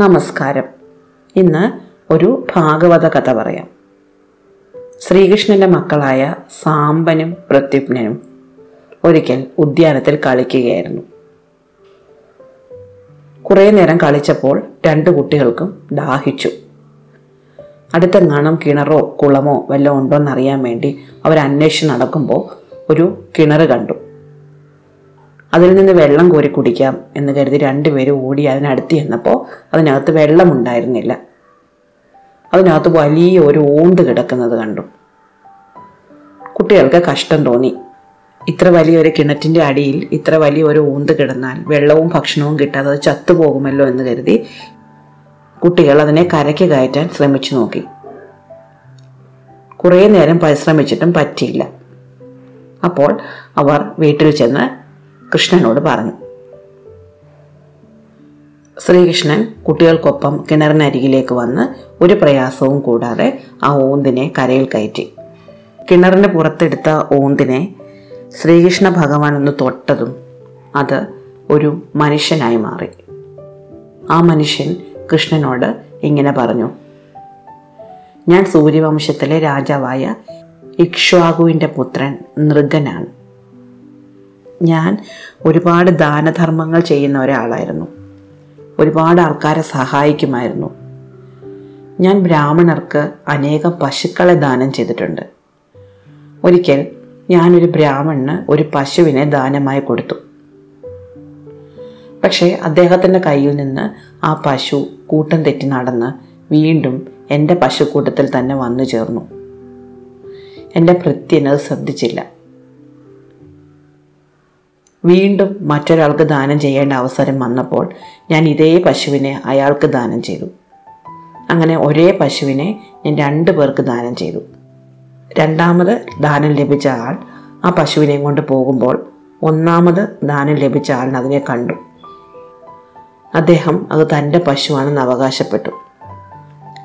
നമസ്കാരം. ഇന്ന് ഒരു ഭാഗവത കഥ പറയാം. ശ്രീകൃഷ്ണന്റെ മക്കളായ സാമ്പനും പ്രത്യുപ്നും ഒരിക്കൽ ഉദ്യാനത്തിൽ കളിക്കുകയായിരുന്നു. കുറേ നേരം കളിച്ചപ്പോൾ രണ്ട് കുട്ടികൾക്കും ദാഹിച്ചു. അടുത്തെങ്ങാനും കിണറോ കുളമോ വല്ലതും ഉണ്ടോ എന്നറിയാൻ വേണ്ടി അവർ അന്വേഷിച്ച് നടക്കുമ്പോൾ ഒരു കിണർ കണ്ടു. അതിൽ നിന്ന് വെള്ളം കോരി കുടിക്കാം എന്ന് കരുതി രണ്ടുപേരും ഓടി അതിനടുത്ത് ചെന്നപ്പോൾ അതിനകത്ത് വെള്ളമുണ്ടായിരുന്നില്ല. അതിനകത്ത് വലിയ ഒരു ഓണ്ട് കിടക്കുന്നത് കണ്ടു. കുട്ടികൾക്ക് കഷ്ടം തോന്നി. ഇത്ര വലിയ ഒരു കിണറ്റിന്റെ അടിയിൽ ഇത്ര വലിയ ഒരു ഊന്ത് കിടന്നാൽ വെള്ളവും ഭക്ഷണവും കിട്ടാതെ അത് ചത്തുപോകുമല്ലോ എന്ന് കരുതി കുട്ടികൾ അതിനെ കരയ്ക്ക് കയറ്റാൻ ശ്രമിച്ചു നോക്കി. കുറേ നേരം പരിശ്രമിച്ചിട്ടും പറ്റിയില്ല. അപ്പോൾ അവർ വീട്ടിൽ ചെന്ന് കൃഷ്ണനോട് പറഞ്ഞു ശ്രീകൃഷ്ണൻ കുട്ടികൾക്കൊപ്പം കിണറിനരികിലേക്ക് വന്ന് ഒരു പ്രയാസവും കൂടാതെ ആ ഓന്തിനെ കരയിൽ കയറ്റി. കിണറിന് പുറത്തെടുത്ത ഓന്തിനെ ശ്രീകൃഷ്ണ ഭഗവാൻ ഒന്ന് തൊട്ടതും അത് ഒരു മനുഷ്യനായി മാറി. ആ മനുഷ്യൻ കൃഷ്ണനോട് ഇങ്ങനെ പറഞ്ഞു. ഞാൻ സൂര്യവംശത്തിലെ രാജാവായ ഇക്ഷ്വാകുവിന്റെ പുത്രൻ നൃഗനാണ് ഞാൻ ഒരുപാട് ദാനധർമ്മങ്ങൾ ചെയ്യുന്ന ഒരാളായിരുന്നു. ഒരുപാട് ആൾക്കാരെ സഹായിക്കുമായിരുന്നു. ഞാൻ ബ്രാഹ്മണർക്ക് അനേകം പശുക്കളെ ദാനം ചെയ്തിട്ടുണ്ട്. ഒരിക്കൽ ഞാനൊരു ബ്രാഹ്മണന് ഒരു പശുവിനെ ദാനമായി കൊടുത്തു. പക്ഷേ അദ്ദേഹത്തിന്റെ കയ്യിൽ നിന്ന് ആ പശു കൂട്ടം തെറ്റി നടന്ന് വീണ്ടും എന്റെ പശുക്കൂട്ടത്തിൽ തന്നെ വന്നു ചേർന്നു. എന്റെ ഭൃത്യനത് ശ്രദ്ധിച്ചില്ല. വീണ്ടും മറ്റൊരാൾക്ക് ദാനം ചെയ്യേണ്ട അവസരം വന്നപ്പോൾ ഞാൻ ഇതേ പശുവിനെ അയാൾക്ക് ദാനം ചെയ്തു. അങ്ങനെ ഒരേ പശുവിനെ ഞാൻ രണ്ടു പേർക്ക് ദാനം ചെയ്തു. രണ്ടാമത് ദാനം ലഭിച്ച ആൾ ആ പശുവിനെയും കൊണ്ട് പോകുമ്പോൾ ഒന്നാമത് ദാനം ലഭിച്ച ആളിന് അതിനെ കണ്ടു. അദ്ദേഹം അത് തന്റെ പശുവാണെന്ന് അവകാശപ്പെട്ടു.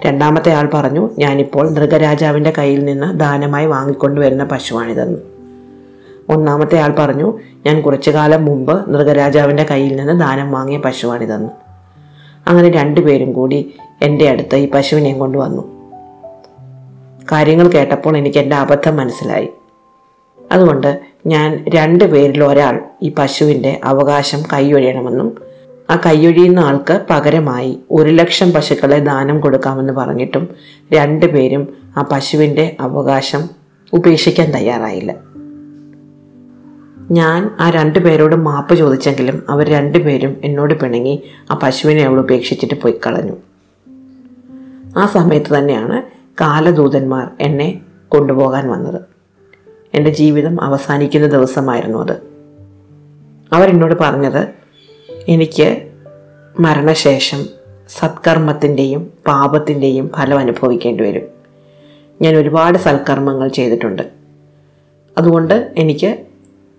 രണ്ടാമത്തെ ആൾ പറഞ്ഞു ഞാനിപ്പോൾ മൃഗരാജാവിന്റെ കയ്യിൽ നിന്ന് ദാനമായി വാങ്ങിക്കൊണ്ടുവരുന്ന പശുവാണിതെന്ന്. ഒന്നാമത്തെ ആൾ പറഞ്ഞു ഞാൻ കുറച്ചു കാലം മുമ്പ് മൃഗരാജാവിന്റെ കയ്യിൽ നിന്ന് ദാനം വാങ്ങിയ പശുവാണിതെന്ന്. അങ്ങനെ രണ്ടുപേരും കൂടി എന്റെ അടുത്ത് ഈ പശുവിനെയും കൊണ്ടുവന്നു. കാര്യങ്ങൾ കേട്ടപ്പോൾ എനിക്ക് എന്റെ അബദ്ധം മനസ്സിലായി. അതുകൊണ്ട് ഞാൻ രണ്ടു പേരിൽ ഒരാൾ ഈ പശുവിന്റെ അവകാശം കൈയൊഴിയണമെന്നും ആ കൈയൊഴിയുന്ന ആൾക്ക് പകരമായി ഒരു ലക്ഷം പശുക്കളെ ദാനം കൊടുക്കാമെന്ന് പറഞ്ഞിട്ടും രണ്ടുപേരും ആ പശുവിന്റെ അവകാശം ഉപേക്ഷിക്കാൻ തയ്യാറായില്ല. ഞാൻ ആ രണ്ടു പേരോട് മാപ്പ് ചോദിച്ചെങ്കിലും അവർ രണ്ടുപേരും എന്നോട് പിണങ്ങി ആ പശുവിനെ അവൾ ഉപേക്ഷിച്ചിട്ട് പോയി കളഞ്ഞു. ആ സമയത്ത് തന്നെയാണ് കാലദൂതന്മാർ എന്നെ കൊണ്ടുപോകാൻ വന്നത്. എന്റെ ജീവിതം അവസാനിക്കുന്ന ദിവസമായിരുന്നു അത്. അവരെന്നോട് പറഞ്ഞത് എനിക്ക് മരണശേഷം സത്കർമ്മത്തിന്റെയും പാപത്തിന്റെയും ഫലം അനുഭവിക്കേണ്ടി വരും. ഞാൻ ഒരുപാട് സൽക്കർമ്മങ്ങൾ ചെയ്തിട്ടുണ്ട്. അതുകൊണ്ട് എനിക്ക്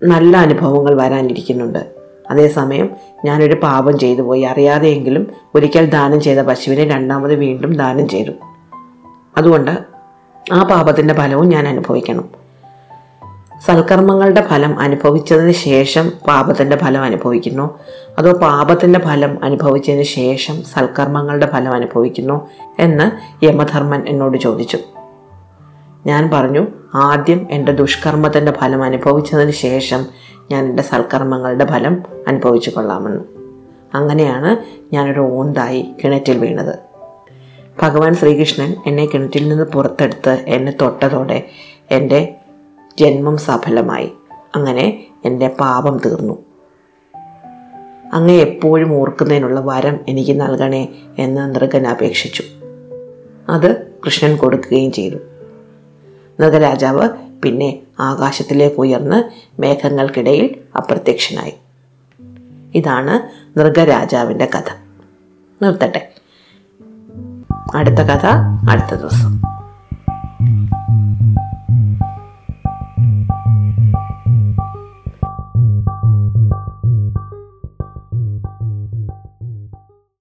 നല്ല അനുഭവങ്ങൾ വരാനിരിക്കുന്നുണ്ട്. അതേസമയം ഞാനൊരു പാപം ചെയ്തു പോയി. അറിയാതെയെങ്കിലും ഒരിക്കൽ ദാനം ചെയ്ത പശുവിനെ രണ്ടാമത് വീണ്ടും ദാനം ചെയ്തു. അതുകൊണ്ട് ആ പാപത്തിന്റെ ഫലവും ഞാൻ അനുഭവിക്കണം. സൽക്കർമ്മങ്ങളുടെ ഫലം അനുഭവിച്ചതിന് ശേഷം പാപത്തിന്റെ ഫലം അനുഭവിക്കുന്നു. അതോ പാപത്തിന്റെ ഫലം അനുഭവിച്ചതിന് ശേഷം സൽക്കർമ്മങ്ങളുടെ ഫലം അനുഭവിക്കുന്നു എന്ന് യമധർമ്മൻ എന്നോട് ചോദിച്ചു. ഞാൻ പറഞ്ഞു ആദ്യം എന്റെ ദുഷ്കർമ്മത്തിന്റെ ഫലം അനുഭവിച്ചതിന് ശേഷം ഞാൻ എന്റെ സൽക്കർമ്മങ്ങളുടെ ഫലം അനുഭവിച്ചു കൊള്ളാമെന്ന്. അങ്ങനെയാണ് ഞാനൊരു ഓന്തായി കിണറ്റിൽ വീണത്. ഭഗവാൻ ശ്രീകൃഷ്ണൻ എന്നെ കിണറ്റിൽ നിന്ന് പുറത്തെടുത്ത് എന്നെ തൊട്ടതോടെ എന്റെ ജന്മം സഫലമായി. അങ്ങനെ എന്റെ പാപം തീർന്നു. അങ്ങേ എപ്പോഴും ഓർക്കുന്നതിനുള്ള വരം എനിക്ക് നൽകണേ എന്ന് നൃഗൻ അപേക്ഷിച്ചു. അത് കൃഷ്ണൻ കൊടുക്കുകയും ചെയ്തു. നൃഗരാജാവ് പിന്നെ ആകാശത്തിലേക്ക് ഉയർന്ന് മേഘങ്ങൾക്കിടയിൽ അപ്രത്യക്ഷനായി. ഇതാണ് നൃഗരാജാവിന്റെ കഥ. നിർത്തട്ടെ. അടുത്ത കഥ അടുത്ത ദിവസം.